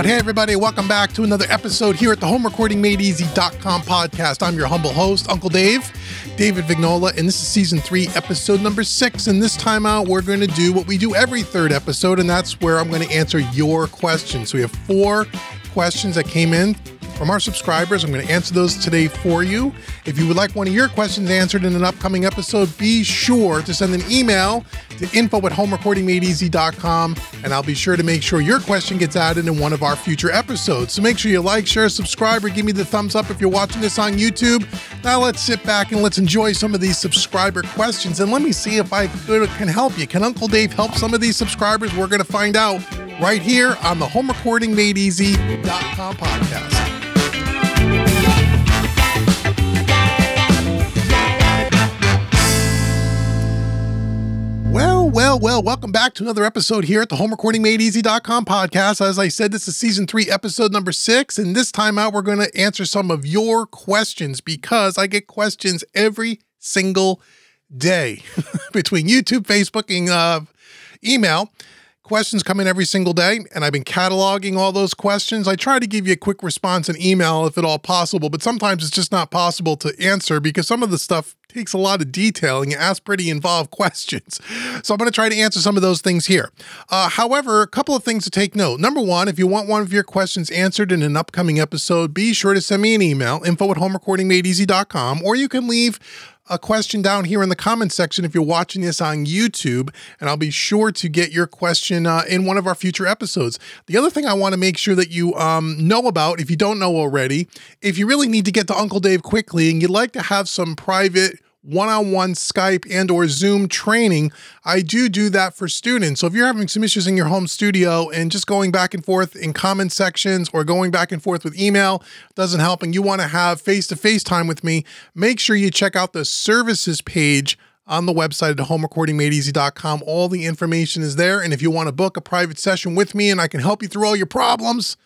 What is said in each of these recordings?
out. Hey, everybody, welcome back to another episode here at the HomeRecordingMadeEasy.com podcast. I'm your humble host, Uncle Dave, David Vignola, and this is season three, episode number six. And this time out, we're going to do what we do every third episode, and that's where I'm going to answer your questions. So we have four questions that came in from our subscribers. I'm going to answer those today for you. If you would like one of your questions answered in an upcoming episode, be sure to send an email to info at homerecordingmadeeasy.com and I'll be sure to make sure your question gets added in one of our future episodes. So make sure you like, share, subscribe, or give me the thumbs up if you're watching this on YouTube. Now let's sit back and let's enjoy some of these subscriber questions and let me see if I can help you. Can Uncle Dave help some of these subscribers? We're going to find out right here on the homerecordingmadeeasy.com podcast. Well, well, welcome back to another episode here at the homerecordingmadeeasy.com podcast. As I said, this is season three, episode number six. And this time out, we're going to answer some of your questions because I get questions every single day between YouTube, Facebook, and uh, email. Questions come in every single day, and I've been cataloging all those questions. I try to give you a quick response in email if at all possible, but sometimes it's just not possible to answer because some of the stuff takes a lot of detail and you ask pretty involved questions. So I'm going to try to answer some of those things here. Uh, however, a couple of things to take note. Number one, if you want one of your questions answered in an upcoming episode, be sure to send me an email, info at homerecordingmadeeasy.com, or you can leave a question down here in the comments section if you're watching this on YouTube, and I'll be sure to get your question uh, in one of our future episodes. The other thing I want to make sure that you um, know about, if you don't know already, if you really need to get to Uncle Dave quickly and you'd like to have some private one-on-one Skype and or Zoom training, I do do that for students. So if you're having some issues in your home studio and just going back and forth in comment sections or going back and forth with email doesn't help and you want to have face-to-face time with me, make sure you check out the services page on the website at homerecordingmadeeasy.com. All the information is there. And if you want to book a private session with me and I can help you through all your problems,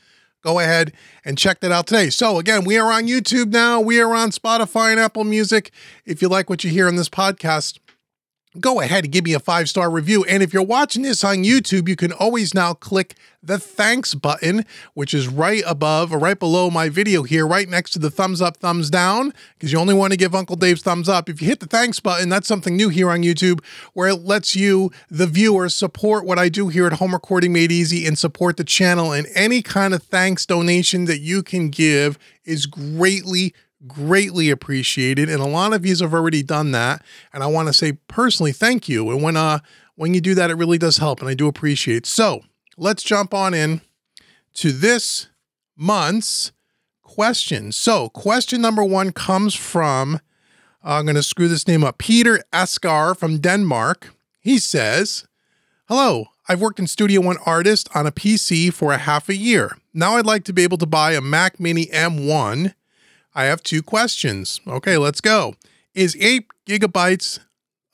go ahead and check that out today. So, again, we are on YouTube now. We are on Spotify and Apple Music. If you like what you hear in this podcast, go ahead and give me a five star review. And if you're watching this on YouTube, you can always now click the thanks button, which is right above or right below my video here, right next to the thumbs up, thumbs down, because you only want to give Uncle Dave's thumbs up. If you hit the thanks button, that's something new here on YouTube where it lets you, the viewer, support what I do here at Home Recording Made Easy and support the channel. And any kind of thanks donation that you can give is greatly greatly appreciated and a lot of you have already done that and i want to say personally thank you and when uh when you do that it really does help and i do appreciate so let's jump on in to this month's question. So question number one comes from i'm going to screw this name up peter eskar from denmark. He says hello I've worked in Studio One Artist on a PC for a half a year. Now I'd like to be able to buy a Mac Mini M1 I have two questions. Okay, let's go. Is eight gigabytes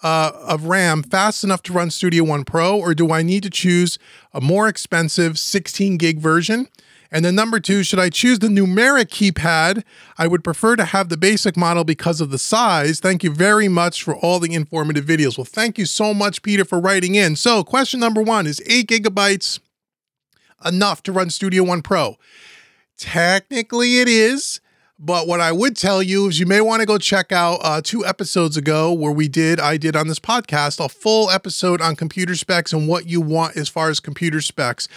uh, of RAM fast enough to run Studio One Pro, or do I need to choose a more expensive 16 gig version? And then number two, should I choose the numeric keypad? I would prefer to have the basic model because of the size. Thank you very much for all the informative videos. Well, thank you so much, Peter, for writing in. So, question number one is eight gigabytes enough to run Studio One Pro? Technically, it is. But what I would tell you is you may want to go check out uh, two episodes ago where we did, I did on this podcast, a full episode on computer specs and what you want as far as computer specs.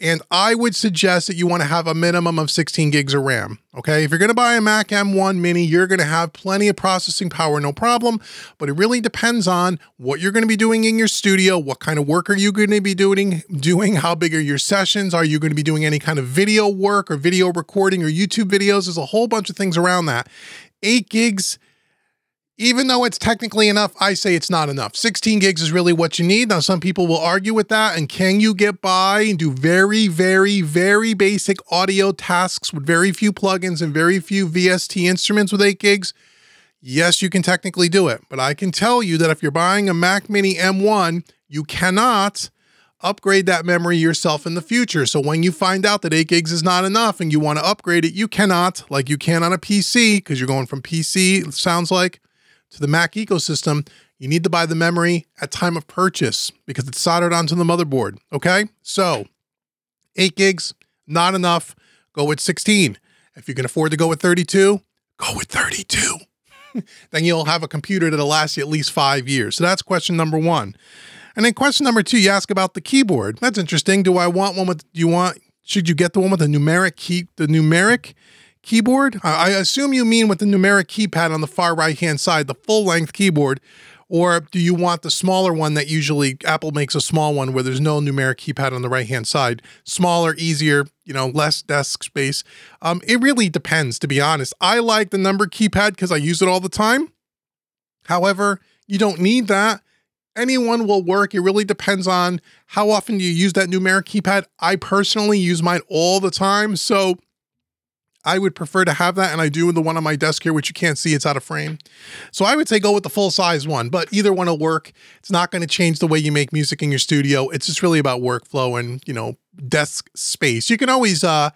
And I would suggest that you want to have a minimum of 16 gigs of RAM. Okay. If you're going to buy a Mac M1 Mini, you're going to have plenty of processing power, no problem. But it really depends on what you're going to be doing in your studio. What kind of work are you going to be doing? Doing how big are your sessions? Are you going to be doing any kind of video work or video recording or YouTube videos? There's a whole bunch of things around that. Eight gigs even though it's technically enough, I say it's not enough. 16 gigs is really what you need. Now, some people will argue with that. And can you get by and do very, very, very basic audio tasks with very few plugins and very few VST instruments with 8 gigs? Yes, you can technically do it. But I can tell you that if you're buying a Mac Mini M1, you cannot upgrade that memory yourself in the future. So when you find out that 8 gigs is not enough and you want to upgrade it, you cannot, like you can on a PC, because you're going from PC, sounds like, to the Mac ecosystem, you need to buy the memory at time of purchase because it's soldered onto the motherboard. Okay. So eight gigs, Not enough, go with 16. If you can afford to go with 32, go with 32. then you'll have a computer that'll last you at least five years. So that's question number one. And then question number two, you ask about the keyboard. That's interesting. Do I want one with, do you want, should you get the one with the numeric key, the numeric keyboard? I assume you mean with the numeric keypad on the far right hand side, the full length keyboard. Or do you want the smaller one that usually Apple makes a small one where there's no numeric keypad on the right hand side? Smaller, easier, you know, less desk space. Um, it really depends, to be honest. I like the number keypad because I use it all the time. However, you don't need that. Anyone will work. It really depends on how often you use that numeric keypad. I personally use mine all the time. So I would prefer to have that, and I do with the one on my desk here, which you can't see, it's out of frame. So I would say go with the full size one, but either one will work. It's not going to change the way you make music in your studio. It's just really about workflow and, you know, desk space. You can always, uh,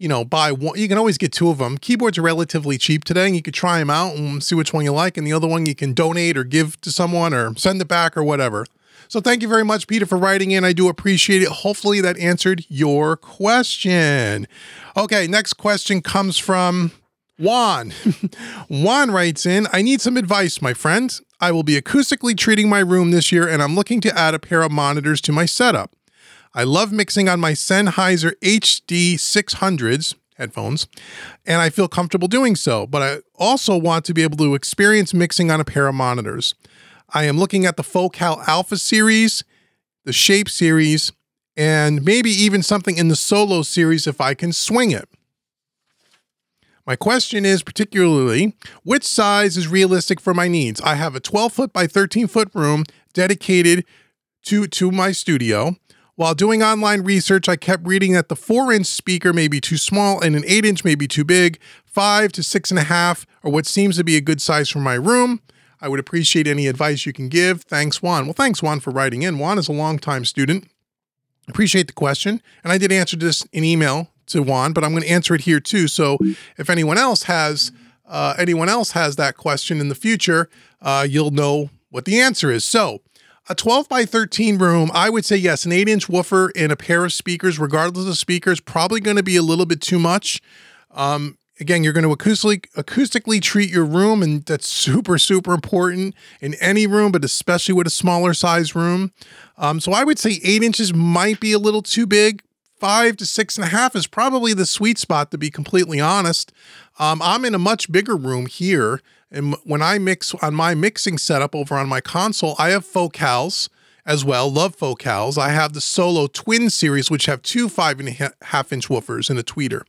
you know, buy one. You can always get two of them. Keyboards are relatively cheap today, and you could try them out and see which one you like. And the other one you can donate or give to someone or send it back or whatever. So thank you very much, Peter, for writing in. I do appreciate it. Hopefully that answered your question. Okay, next question comes from Juan. Juan writes in I need some advice, my friend. I will be acoustically treating my room this year, and I'm looking to add a pair of monitors to my setup. I love mixing on my Sennheiser HD 600s headphones, and I feel comfortable doing so, but I also want to be able to experience mixing on a pair of monitors. I am looking at the Focal Alpha series, the Shape series, and maybe even something in the Solo series if I can swing it. My question is particularly which size is realistic for my needs? I have a 12 foot by 13 foot room dedicated to, to my studio. While doing online research, I kept reading that the 4 inch speaker may be too small and an 8 inch may be too big. 5 to 6.5 are what seems to be a good size for my room. I would appreciate any advice you can give. Thanks, Juan. Well, thanks, Juan, for writing in. Juan is a longtime student. Appreciate the question. And I did answer this in email to Juan, but I'm going to answer it here too. So if anyone else has uh, anyone else has that question in the future, uh, you'll know what the answer is. So a 12 by 13 room, I would say yes, an 8 inch woofer and a pair of speakers, regardless of speakers, probably going to be a little bit too much. Um, again, you're going to acoustically acoustically treat your room, and that's super super important in any room, but especially with a smaller size room. Um, so I would say eight inches might be a little too big. Five to six and a half is probably the sweet spot, to be completely honest. Um, I'm in a much bigger room here, and when I mix on my mixing setup over on my console, I have focals as well. Love focals. I have the Solo Twin series, which have two five and a half inch woofers and a tweeter.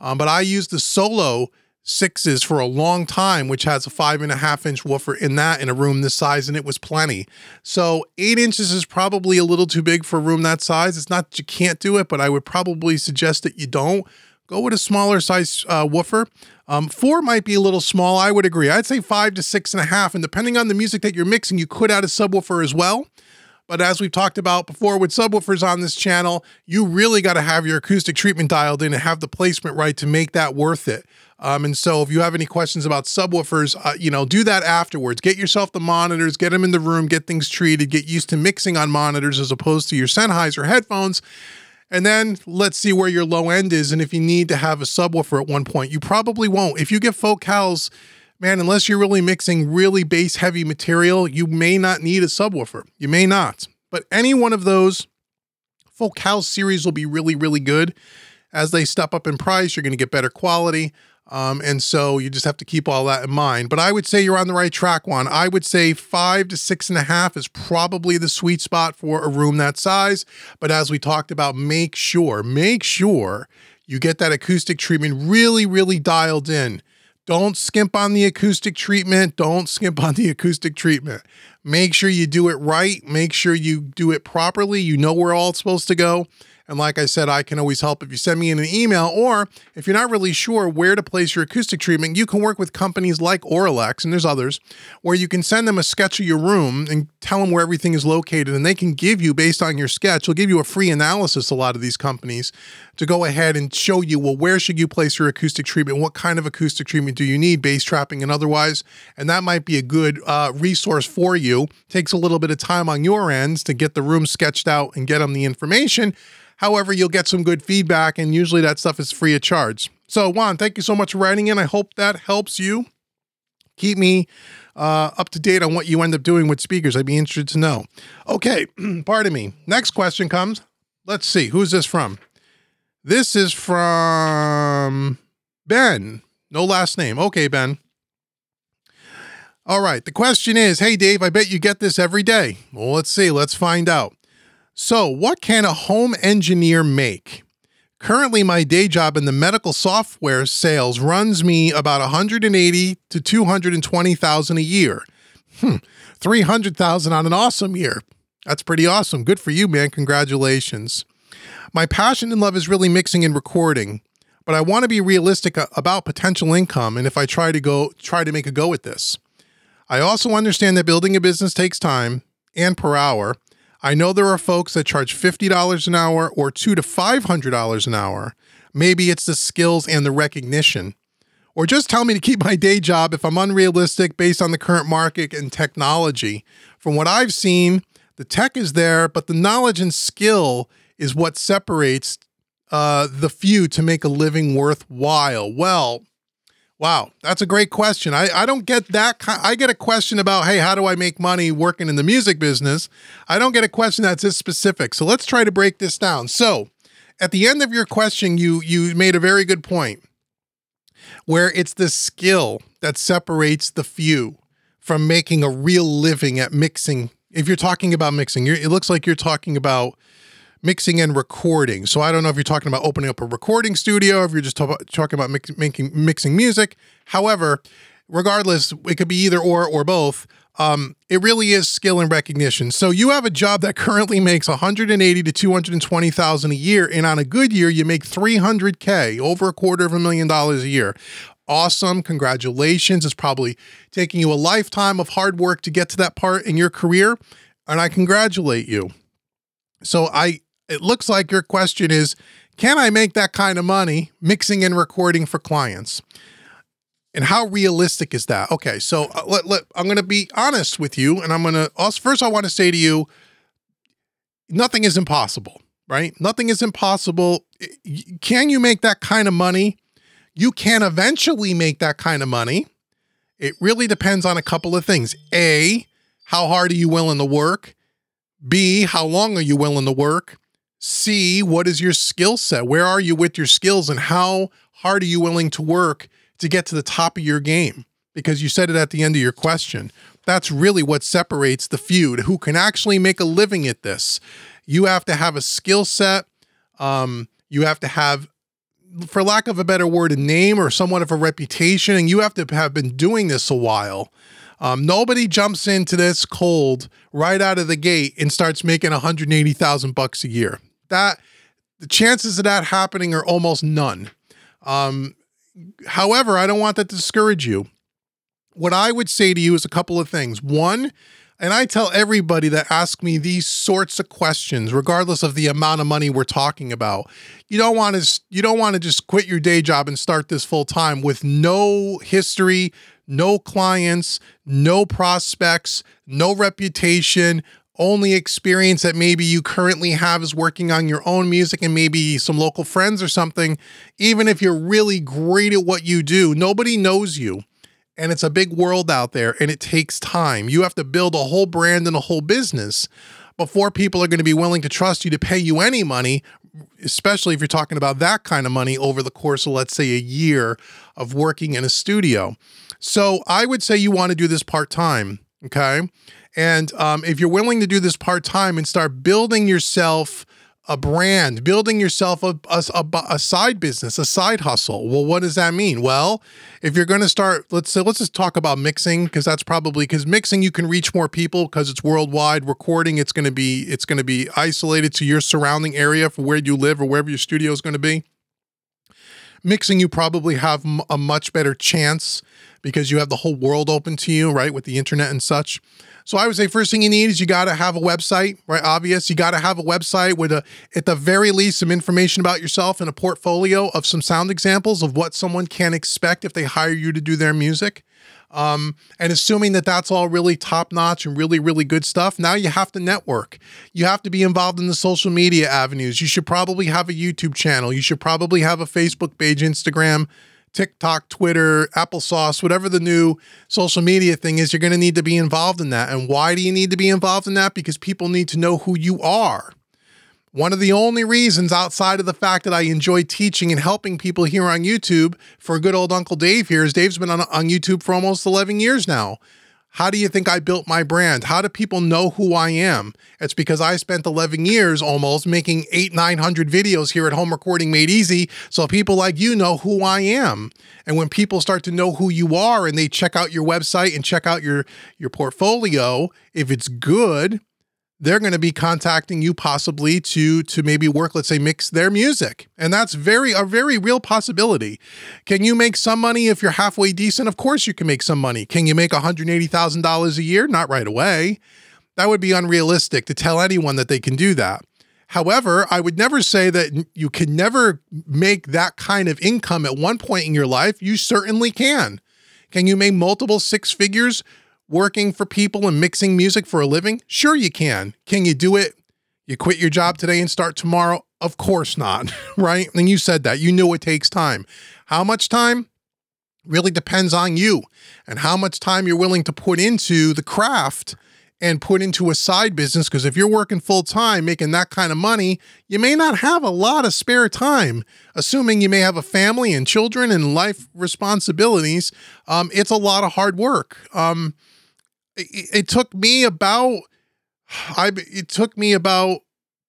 Um, but I use the Solo sixes for a long time, which has a five and a half inch woofer in that in a room this size, and it was plenty. So eight inches is probably a little too big for a room that size. It's not that you can't do it, but I would probably suggest that you don't. Go with a smaller size uh, woofer. Um, four might be a little small. I would agree. I'd say five to six and a half. And depending on the music that you're mixing, you could add a subwoofer as well. But as we've talked about before with subwoofers on this channel, you really got to have your acoustic treatment dialed in and have the placement right to make that worth it. Um, and so if you have any questions about subwoofers, uh, you know, do that afterwards. Get yourself the monitors, get them in the room, get things treated, get used to mixing on monitors as opposed to your Sennheiser headphones. And then let's see where your low end is. And if you need to have a subwoofer at one point, you probably won't. If you get focals, man, unless you're really mixing really bass heavy material, you may not need a subwoofer. You may not. But any one of those Focal series will be really, really good. As they step up in price, you're going to get better quality. Um, and so you just have to keep all that in mind. But I would say you're on the right track, Juan. I would say five to six and a half is probably the sweet spot for a room that size. But as we talked about, make sure, make sure you get that acoustic treatment really, really dialed in. Don't skimp on the acoustic treatment. Don't skimp on the acoustic treatment. Make sure you do it right. Make sure you do it properly. You know where all it's supposed to go. And like I said, I can always help if you send me in an email, or if you're not really sure where to place your acoustic treatment, you can work with companies like Auralex, and there's others, where you can send them a sketch of your room and tell them where everything is located, and they can give you, based on your sketch, they'll give you a free analysis, a lot of these companies, to go ahead and show you, well, where should you place your acoustic treatment? What kind of acoustic treatment do you need, bass trapping and otherwise? And that might be a good uh, resource for you. Takes a little bit of time on your ends to get the room sketched out and get them the information However, you'll get some good feedback, and usually that stuff is free of charge. So, Juan, thank you so much for writing in. I hope that helps you. Keep me uh, up to date on what you end up doing with speakers. I'd be interested to know. Okay, pardon me. Next question comes. Let's see. Who's this from? This is from Ben. No last name. Okay, Ben. All right. The question is Hey, Dave, I bet you get this every day. Well, let's see. Let's find out. So, what can a home engineer make? Currently, my day job in the medical software sales runs me about 180 to 220,000 a year. Hmm, 300,000 on an awesome year. That's pretty awesome. Good for you, man. Congratulations. My passion and love is really mixing and recording, but I want to be realistic about potential income and if I try to go try to make a go at this. I also understand that building a business takes time and per hour, I know there are folks that charge $50 an hour or two to $500 an hour. Maybe it's the skills and the recognition. Or just tell me to keep my day job if I'm unrealistic based on the current market and technology. From what I've seen, the tech is there, but the knowledge and skill is what separates uh, the few to make a living worthwhile. Well, Wow, that's a great question. I, I don't get that. I get a question about, hey, how do I make money working in the music business? I don't get a question that's this specific. So let's try to break this down. So at the end of your question, you you made a very good point where it's the skill that separates the few from making a real living at mixing. If you're talking about mixing, it looks like you're talking about mixing and recording. So I don't know if you're talking about opening up a recording studio, if you're just talking about mix, making mixing music. However, regardless, it could be either or or both. Um, it really is skill and recognition. So you have a job that currently makes 180 to 220,000 a year, and on a good year, you make 300k, over a quarter of a million dollars a year. Awesome, congratulations! It's probably taking you a lifetime of hard work to get to that part in your career, and I congratulate you. So I it looks like your question is can I make that kind of money mixing and recording for clients? And how realistic is that? Okay, so uh, let, let, I'm going to be honest with you, and I'm going to first I want to say to you, nothing is impossible, right? Nothing is impossible. Can you make that kind of money? You can eventually make that kind of money. It really depends on a couple of things. A, how hard are you willing to work? B, how long are you willing to work? C, what is your skill set? Where are you with your skills and how hard are you willing to work to get to the top of your game? Because you said it at the end of your question. That's really what separates the feud who can actually make a living at this. You have to have a skill set. Um, you have to have, for lack of a better word, a name or somewhat of a reputation, and you have to have been doing this a while. Um, nobody jumps into this cold right out of the gate and starts making 180,000 bucks a year that the chances of that happening are almost none. Um, however, I don't want that to discourage you. What I would say to you is a couple of things. One, and I tell everybody that ask me these sorts of questions, regardless of the amount of money we're talking about, you don't want to you don't want to just quit your day job and start this full time with no history, no clients, no prospects, no reputation, only experience that maybe you currently have is working on your own music and maybe some local friends or something, even if you're really great at what you do, nobody knows you. And it's a big world out there and it takes time. You have to build a whole brand and a whole business before people are going to be willing to trust you to pay you any money, especially if you're talking about that kind of money over the course of, let's say, a year of working in a studio. So I would say you want to do this part time. Okay. And um, if you're willing to do this part time and start building yourself a brand, building yourself a, a, a, side business, a side hustle. Well, what does that mean? Well, if you're going to start, let's say, let's just talk about mixing because that's probably because mixing you can reach more people because it's worldwide. Recording, it's going to be it's going to be isolated to your surrounding area for where you live or wherever your studio is going to be. Mixing, you probably have a much better chance because you have the whole world open to you, right, with the internet and such. So I would say first thing you need is you got to have a website, right? Obvious. You got to have a website with a, at the very least, some information about yourself and a portfolio of some sound examples of what someone can expect if they hire you to do their music. Um, and assuming that that's all really top notch and really, really good stuff, now you have to network. You have to be involved in the social media avenues. You should probably have a YouTube channel. You should probably have a Facebook page, Instagram, TikTok, Twitter, applesauce, whatever the new social media thing is. You're going to need to be involved in that. And why do you need to be involved in that? Because people need to know who you are. One of the only reasons outside of the fact that I enjoy teaching and helping people here on YouTube for good old Uncle Dave here is Dave's been on, on YouTube for almost 11 years now. How do you think I built my brand? How do people know who I am? It's because I spent 11 years almost making eight, 900 videos here at Home Recording Made Easy. So people like you know who I am. And when people start to know who you are and they check out your website and check out your, your portfolio, if it's good, they're going to be contacting you possibly to to maybe work let's say mix their music. And that's very a very real possibility. Can you make some money if you're halfway decent? Of course you can make some money. Can you make $180000 a year? Not right away. That would be unrealistic to tell anyone that they can do that. However i would never say that you can never make that kind of income at one point in your life. You certainly can. Can you make multiple six figures working for people and mixing music for a living? Sure, you can. Can you do it? You quit your job today and start tomorrow? Of course not, right? And you said that. You know it takes time. How much time? Really depends on you and how much time you're willing to put into the craft and put into a side business. Because if you're working full time, making that kind of money, you may not have a lot of spare time. Assuming you may have a family and children and life responsibilities, um, it's a lot of hard work. Um, it, it took me about I it took me about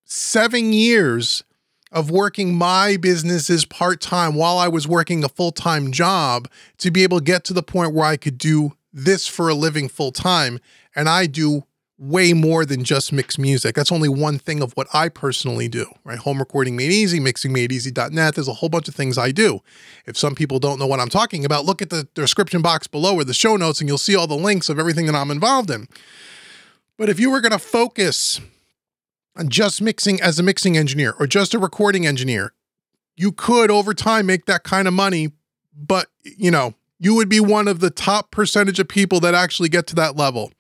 7 years of working my businesses part time while I was working a full time job to be able to get to the point where I could do this for a living full time. And I do way more than just mix music. That's only one thing of what I personally do, right? Home recording made easy, mixingmadeeasy.net. There's a whole bunch of things I do. If some people don't know what I'm talking about, look at the description box below or the show notes and you'll see all the links of everything that I'm involved in. But if you were going to focus on just mixing as a mixing engineer or just a recording engineer, you could over time make that kind of money, but you know, you would be one of the top percentage of people that actually get to that level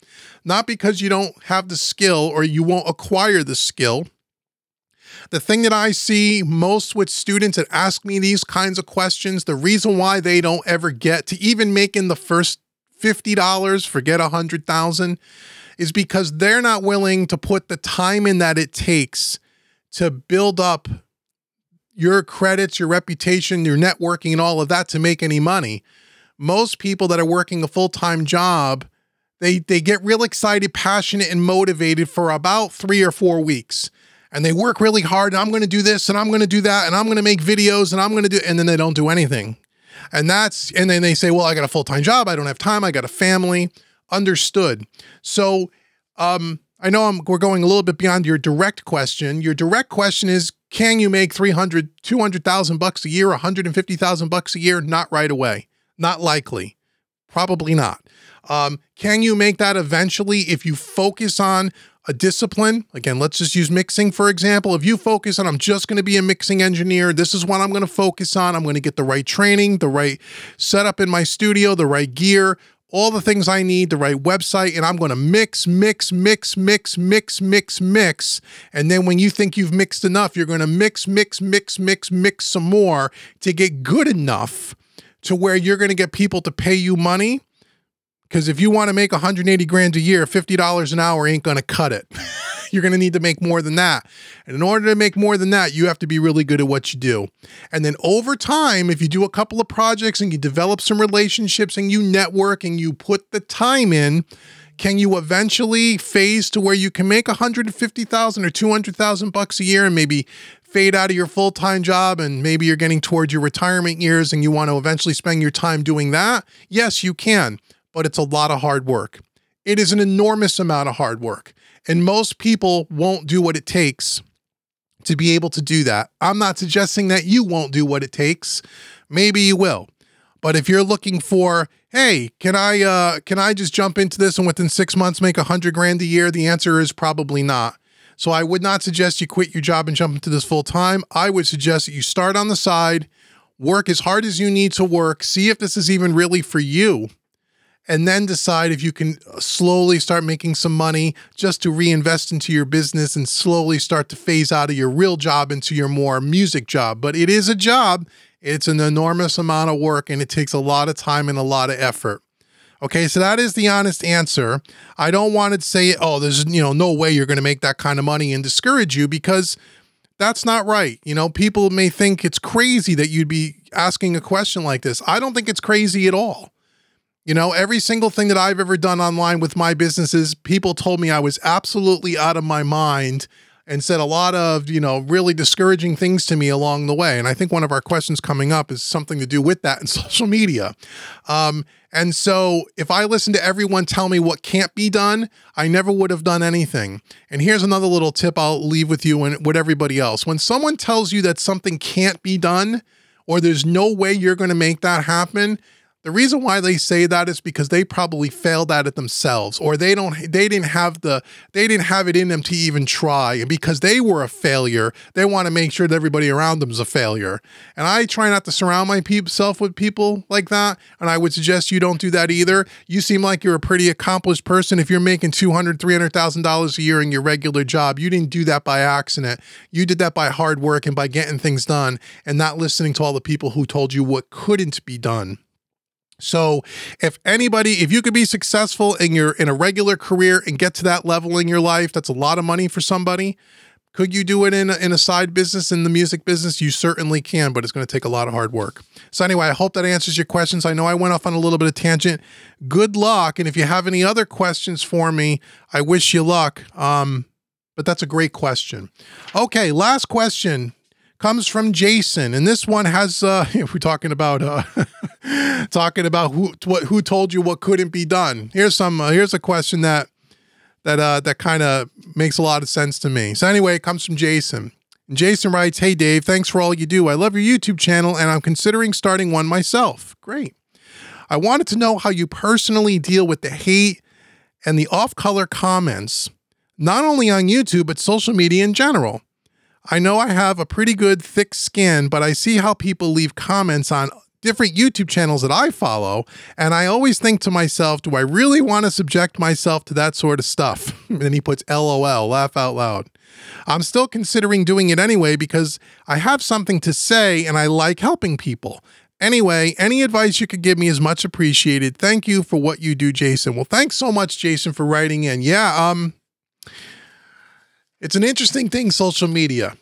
not because you don't have the skill or you won't acquire the skill. The thing that I see most with students that ask me these kinds of questions, the reason why they don't ever get to even making the first $50, forget a 100,000, is because they're not willing to put the time in that it takes to build up your credits, your reputation, your networking, and all of that to make any money. Most people that are working a full time job they they get real excited, passionate, and motivated for about three or four weeks. And they work really hard. And I'm going to do this and I'm going to do that and I'm going to make videos and I'm going to do and then they don't do anything. And that's and then they say, "Well, I got a full-time job. I don't have time. I got a family." Understood. So, um I know I'm, we're going a little bit beyond your direct question. Your direct question is can you make 300 200,000 bucks a year, 150,000 bucks a year? Not right away. Not likely. Probably not. Um, can you make that eventually if you focus on a discipline? Again, let's just use mixing for example. If you focus on, I'm just going to be a mixing engineer, this is what I'm going to focus on. I'm going to get the right training, the right setup in my studio, the right gear, all the things I need, the right website, and I'm going to mix, mix, mix, mix, mix, mix, mix. And then when you think you've mixed enough, you're going to mix, mix, mix, mix, mix some more to get good enough to where you're going to get people to pay you money because if you want to make 180 grand a year, $50 an hour ain't going to cut it. You're going to need to make more than that. And in order to make more than that, you have to be really good at what you do. And then over time, if you do a couple of projects and you develop some relationships and you network and you put the time in, can you eventually phase to where you can make 150,000 or 200,000 bucks a year and maybe fade out of your full-time job and maybe you're getting towards your retirement years and you want to eventually spend your time doing that? Yes, you can but it's a lot of hard work. It is an enormous amount of hard work. And most people won't do what it takes to be able to do that. I'm not suggesting that you won't do what it takes. Maybe you will. But if you're looking for, hey, can I uh can I just jump into this and within 6 months make a 100 grand a year? The answer is probably not. So I would not suggest you quit your job and jump into this full time. I would suggest that you start on the side, work as hard as you need to work, see if this is even really for you and then decide if you can slowly start making some money just to reinvest into your business and slowly start to phase out of your real job into your more music job. But it is a job, it's an enormous amount of work, and it takes a lot of time and a lot of effort. Okay, so that is the honest answer. I don't want to say, oh, there's you know no way you're going to make that kind of money and discourage you because that's not right. You know, people may think it's crazy that you'd be asking a question like this. I don't think it's crazy at all. You know, every single thing that I've ever done online with my businesses, people told me I was absolutely out of my mind and said a lot of, you know, really discouraging things to me along the way. And I think one of our questions coming up is something to do with that in social media. Um, and so if I listen to everyone tell me what can't be done, I never would have done anything. And here's another little tip I'll leave with you and with everybody else. When someone tells you that something can't be done, or there's no way you're going to make that happen, the reason why they say that is because they probably failed at it themselves or they don't they didn't have the they didn't have it in them to even try and because they were a failure, they want to make sure that everybody around them is a failure. And I try not to surround myself with people like that and I would suggest you don't do that either. You seem like you're a pretty accomplished person if you're making 200 $300,000 a year in your regular job. You didn't do that by accident. You did that by hard work and by getting things done and not listening to all the people who told you what couldn't be done. So, if anybody, if you could be successful in your in a regular career and get to that level in your life, that's a lot of money for somebody. Could you do it in a, in a side business in the music business? You certainly can, but it's going to take a lot of hard work. So anyway, I hope that answers your questions. I know I went off on a little bit of tangent. Good luck, and if you have any other questions for me, I wish you luck. Um, but that's a great question. Okay, last question comes from Jason, and this one has uh, if we're talking about uh, talking about who what who told you what couldn't be done. Here's some uh, here's a question that that uh, that kind of makes a lot of sense to me. So anyway, it comes from Jason. And Jason writes, "Hey Dave, thanks for all you do. I love your YouTube channel, and I'm considering starting one myself. Great. I wanted to know how you personally deal with the hate and the off-color comments, not only on YouTube but social media in general." I know I have a pretty good thick skin, but I see how people leave comments on different YouTube channels that I follow, and I always think to myself, do I really want to subject myself to that sort of stuff? And he puts LOL, laugh out loud. I'm still considering doing it anyway because I have something to say and I like helping people. Anyway, any advice you could give me is much appreciated. Thank you for what you do, Jason. Well, thanks so much, Jason, for writing in. Yeah, um, it's an interesting thing, social media.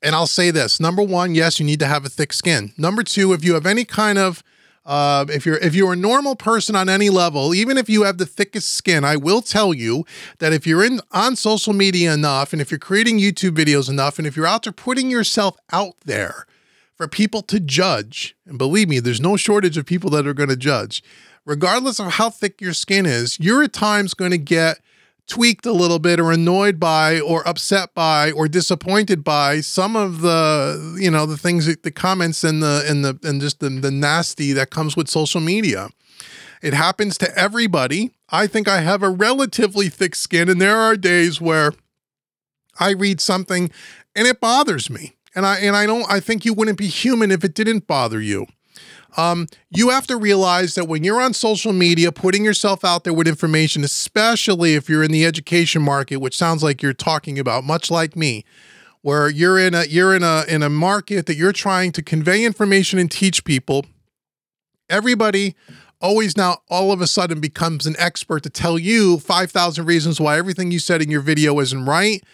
And I'll say this number one, yes, you need to have a thick skin. Number two, if you have any kind of uh, if you're if you're a normal person on any level, even if you have the thickest skin, I will tell you that if you're in on social media enough, and if you're creating YouTube videos enough, and if you're out there putting yourself out there for people to judge, and believe me, there's no shortage of people that are going to judge, regardless of how thick your skin is, you're at times going to get tweaked a little bit or annoyed by or upset by or disappointed by some of the you know the things the comments and the and the and just the, the nasty that comes with social media. It happens to everybody. I think i have a relatively thick skin and there are days where i read something and it bothers me. And i and i don't i think you wouldn't be human if it didn't bother you um, you have to realize that when you're on social media, putting yourself out there with information, especially if you're in the education market, which sounds like you're talking about, much like me, where you're in a you're in a in a market that you're trying to convey information and teach people. Everybody always now all of a sudden becomes an expert to tell you 5,000 reasons why everything you said in your video isn't right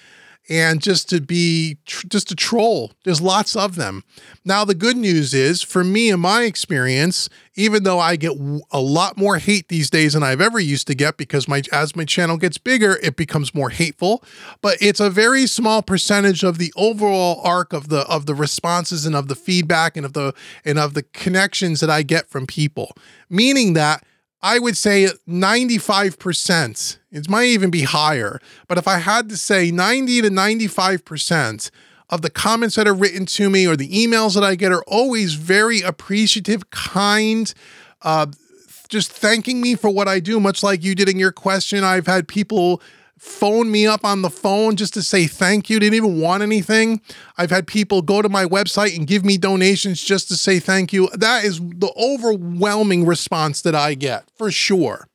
and just to be tr- just a troll. There's lots of them. Now the good news is for me in my experience, even though I get a lot more hate these days than I've ever used to get because my as my channel gets bigger, it becomes more hateful, but it's a very small percentage of the overall arc of the of the responses and of the feedback and of the and of the connections that I get from people. Meaning that I would say 95%. It might even be higher. But if I had to say 90 to 95% of the comments that are written to me or the emails that I get are always very appreciative, kind, uh, just thanking me for what I do, much like you did in your question. I've had people phone me up on the phone just to say thank you. Didn't even want anything. I've had people go to my website and give me donations just to say thank you. That is the overwhelming response that I get for sure.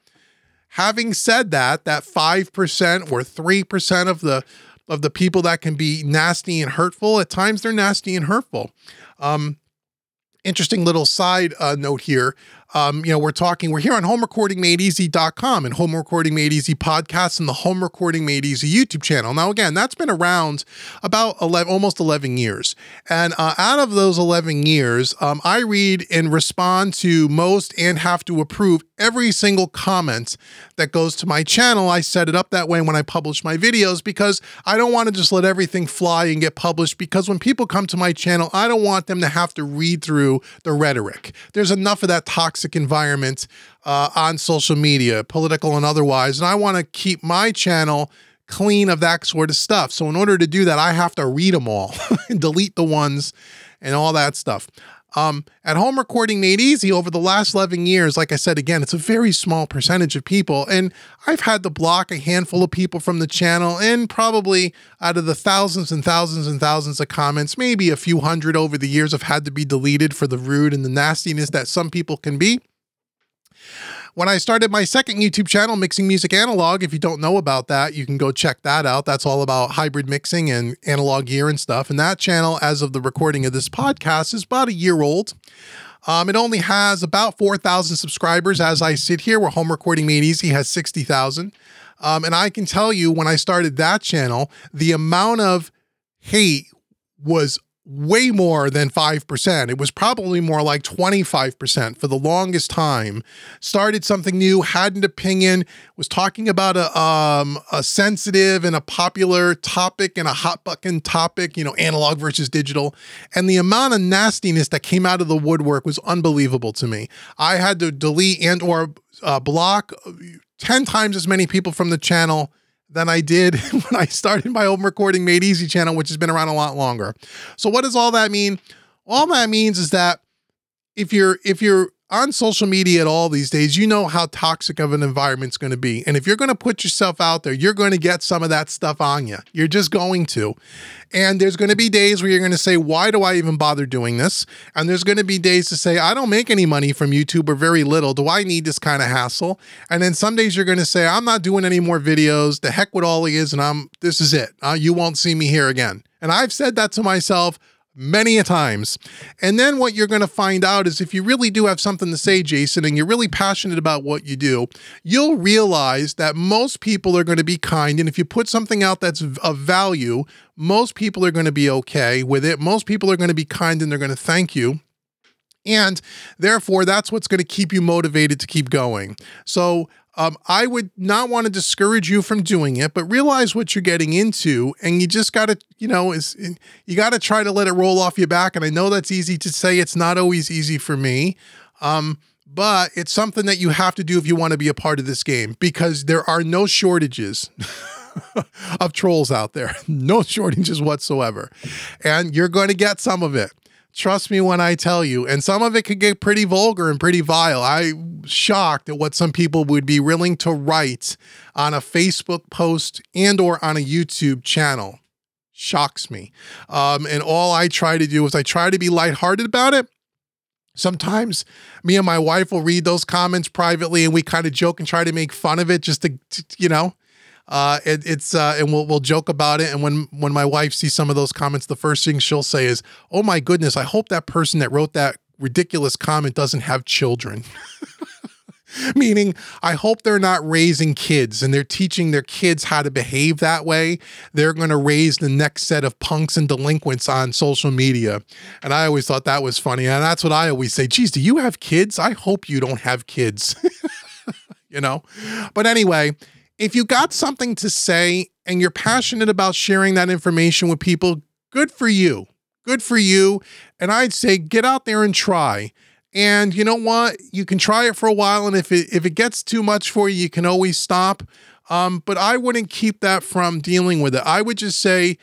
Having said that, that 5% or 3% of the of the people that can be nasty and hurtful, at times they're nasty and hurtful. Um, interesting little side uh, note here. Um, you know, we're talking, we're here on homerecordingmadeeasy.com and Home Recording Made Easy podcast and the Home Recording Made Easy YouTube channel. Now, again, that's been around about 11, almost 11 years. And uh, out of those 11 years, um, I read and respond to most and have to approve every single comment that goes to my channel. I set it up that way when I publish my videos because I don't want to just let everything fly and get published because when people come to my channel, I don't want them to have to read through the rhetoric. There's enough of that toxic toxic environment uh, on social media, political and otherwise. And I want to keep my channel clean of that sort of stuff. So in order to do that, I have to read them all and delete the ones and all that stuff. Um, at home recording made easy over the last 11 years, like I said again, it's a very small percentage of people. And I've had to block a handful of people from the channel, and probably out of the thousands and thousands and thousands of comments, maybe a few hundred over the years have had to be deleted for the rude and the nastiness that some people can be. When I started my second YouTube channel, Mixing Music Analog, if you don't know about that, you can go check that out. That's all about hybrid mixing and analog gear and stuff. And that channel, as of the recording of this podcast, is about a year old. Um, it only has about 4,000 subscribers as I sit here, where Home Recording Made Easy has 60,000. Um, and I can tell you when I started that channel, the amount of hate was way more than 5%. It was probably more like 25% for the longest time. Started something new, had an opinion, was talking about a, um, a sensitive and a popular topic and a hot button topic, you know, analog versus digital. And the amount of nastiness that came out of the woodwork was unbelievable to me. I had to delete and or uh, block 10 times as many people from the channel than I did when I started my home recording made easy channel, which has been around a lot longer. So what does all that mean? All that means is that if you're if you're on social media at all these days, you know how toxic of an environment's going to be. And if you're going to put yourself out there, you're going to get some of that stuff on you. You're just going to. And there's going to be days where you're going to say, why do I even bother doing this? And there's going to be days to say, I don't make any money from YouTube or very little. Do I need this kind of hassle? And then some days you're going to say, I'm not doing any more videos. The heck with all he is. And I'm, this is it. Uh, you won't see me here again. And I've said that to myself many a times. And then what you're going to find out is if you really do have something to say, Jason, and you're really passionate about what you do, you'll realize that most people are going to be kind. And if you put something out that's of value, most people are going to be okay with it. Most people are going to be kind and they're going to thank you. And therefore, that's what's going to keep you motivated to keep going. So, um, I would not want to discourage you from doing it, but realize what you're getting into, and you just got to, you know, is you got to try to let it roll off your back. And I know that's easy to say; it's not always easy for me, um, but it's something that you have to do if you want to be a part of this game because there are no shortages. of trolls out there, no shortages whatsoever. And you're going to get some of it. Trust me when I tell you. And some of it could get pretty vulgar and pretty vile. I'm shocked at what some people would be willing to write on a Facebook post and or on a YouTube channel. Shocks me. Um, and all I try to do is I try to be lighthearted about it. Sometimes me and my wife will read those comments privately and we kind of joke and try to make fun of it just to, to you know, uh, it, it's uh, and we'll we'll joke about it. And when when my wife sees some of those comments, the first thing she'll say is, "Oh my goodness, I hope that person that wrote that ridiculous comment doesn't have children." Meaning, I hope they're not raising kids and they're teaching their kids how to behave that way. They're going to raise the next set of punks and delinquents on social media. And I always thought that was funny. And that's what I always say. Geez, do you have kids? I hope you don't have kids. you know? But anyway, if you got something to say and you're passionate about sharing that information with people, good for you. Good for you. And I'd say get out there and try. And you know what? You can try it for a while, and if it if it gets too much for you, you can always stop. Um, but I wouldn't keep that from dealing with it. I would just say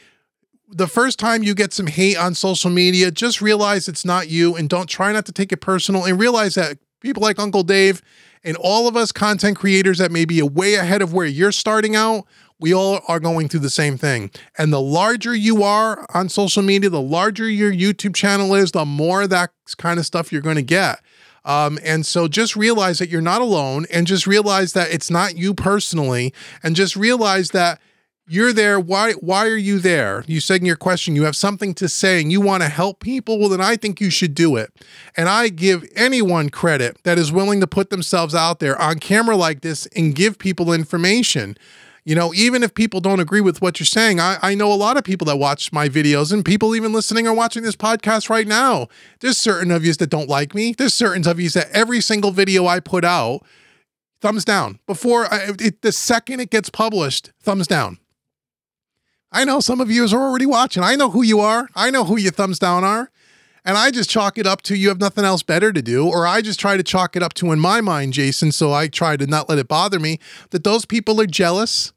the first time you get some hate on social media, just realize it's not you and don't try not to take it personal and realize that people like Uncle Dave And all of us content creators that may be way ahead of where you're starting out, we all are going through the same thing. And the larger you are on social media, the larger your YouTube channel is, the more that kind of stuff you're going to get. Um, and so just realize that you're not alone and just realize that it's not you personally and just realize that you're there why why are you there you said in your question you have something to say and you want to help people well then i think you should do it and i give anyone credit that is willing to put themselves out there on camera like this and give people information you know, even if people don't agree with what you're saying, I, I know a lot of people that watch my videos and people even listening or watching this podcast right now. There's certain of you that don't like me. There's certain of you that every single video I put out, thumbs down. Before I, it, the second it gets published, thumbs down. I know some of you are already watching. I know who you are. I know who your thumbs down are. And I just chalk it up to you have nothing else better to do. Or I just try to chalk it up to, in my mind, Jason, so I try to not let it bother me, that those people are jealous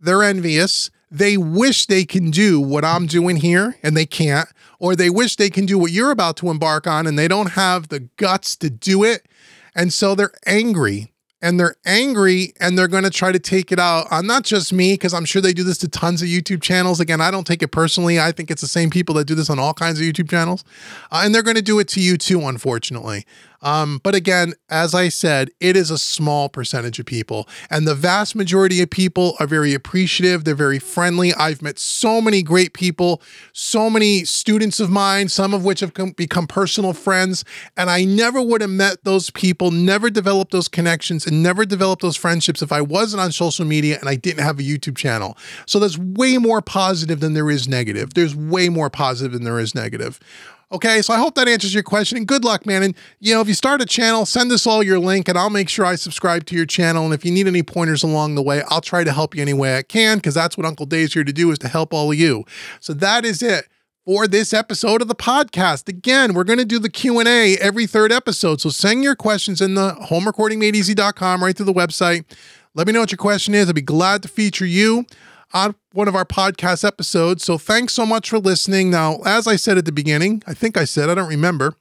they're envious. They wish they can do what I'm doing here and they can't, or they wish they can do what you're about to embark on and they don't have the guts to do it. And so they're angry and they're angry and they're going to try to take it out on not just me, because I'm sure they do this to tons of YouTube channels. Again, I don't take it personally. I think it's the same people that do this on all kinds of YouTube channels. Uh, and they're going to do it to you too, unfortunately. Um, but again, as I said, it is a small percentage of people, and the vast majority of people are very appreciative. They're very friendly. I've met so many great people, so many students of mine, some of which have become personal friends, and I never would have met those people, never developed those connections, and never developed those friendships if I wasn't on social media and I didn't have a YouTube channel. So there's way more positive than there is negative. There's way more positive than there is negative. Okay, so I hope that answers your question and good luck, man. And you know, if you start a channel, send us all your link and I'll make sure I subscribe to your channel. And if you need any pointers along the way, I'll try to help you any way I can because that's what Uncle Dave's here to do is to help all of you. So that is it for this episode of the podcast. Again, we're going to do the Q&A every third episode. So send your questions in the homerecordingmadeeasy.com right through the website. Let me know what your question is. I'd be glad to feature you on one of our podcast episodes. So thanks so much for listening. Now, as I said at the beginning, I think I said, I don't remember,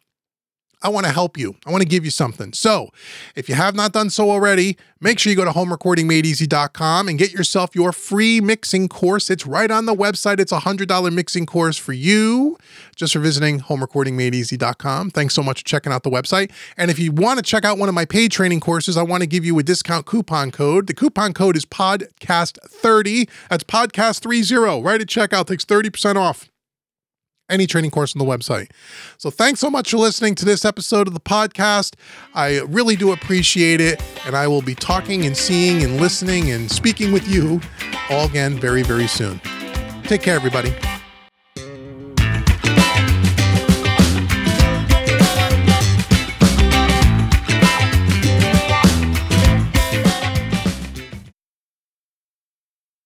I want to help you. I want to give you something. So, if you have not done so already, make sure you go to homerecordingmadeeasy.com and get yourself your free mixing course. It's right on the website. It's a $100 mixing course for you just for visiting homerecordingmadeeasy.com. Thanks so much for checking out the website. And if you want to check out one of my paid training courses, I want to give you a discount coupon code. The coupon code is podcast30. That's podcast30. Right at checkout takes 30% off any training course on the website. So thanks so much for listening to this episode of the podcast. I really do appreciate it. And I will be talking and seeing and listening and speaking with you all again very, very soon. Take care, everybody.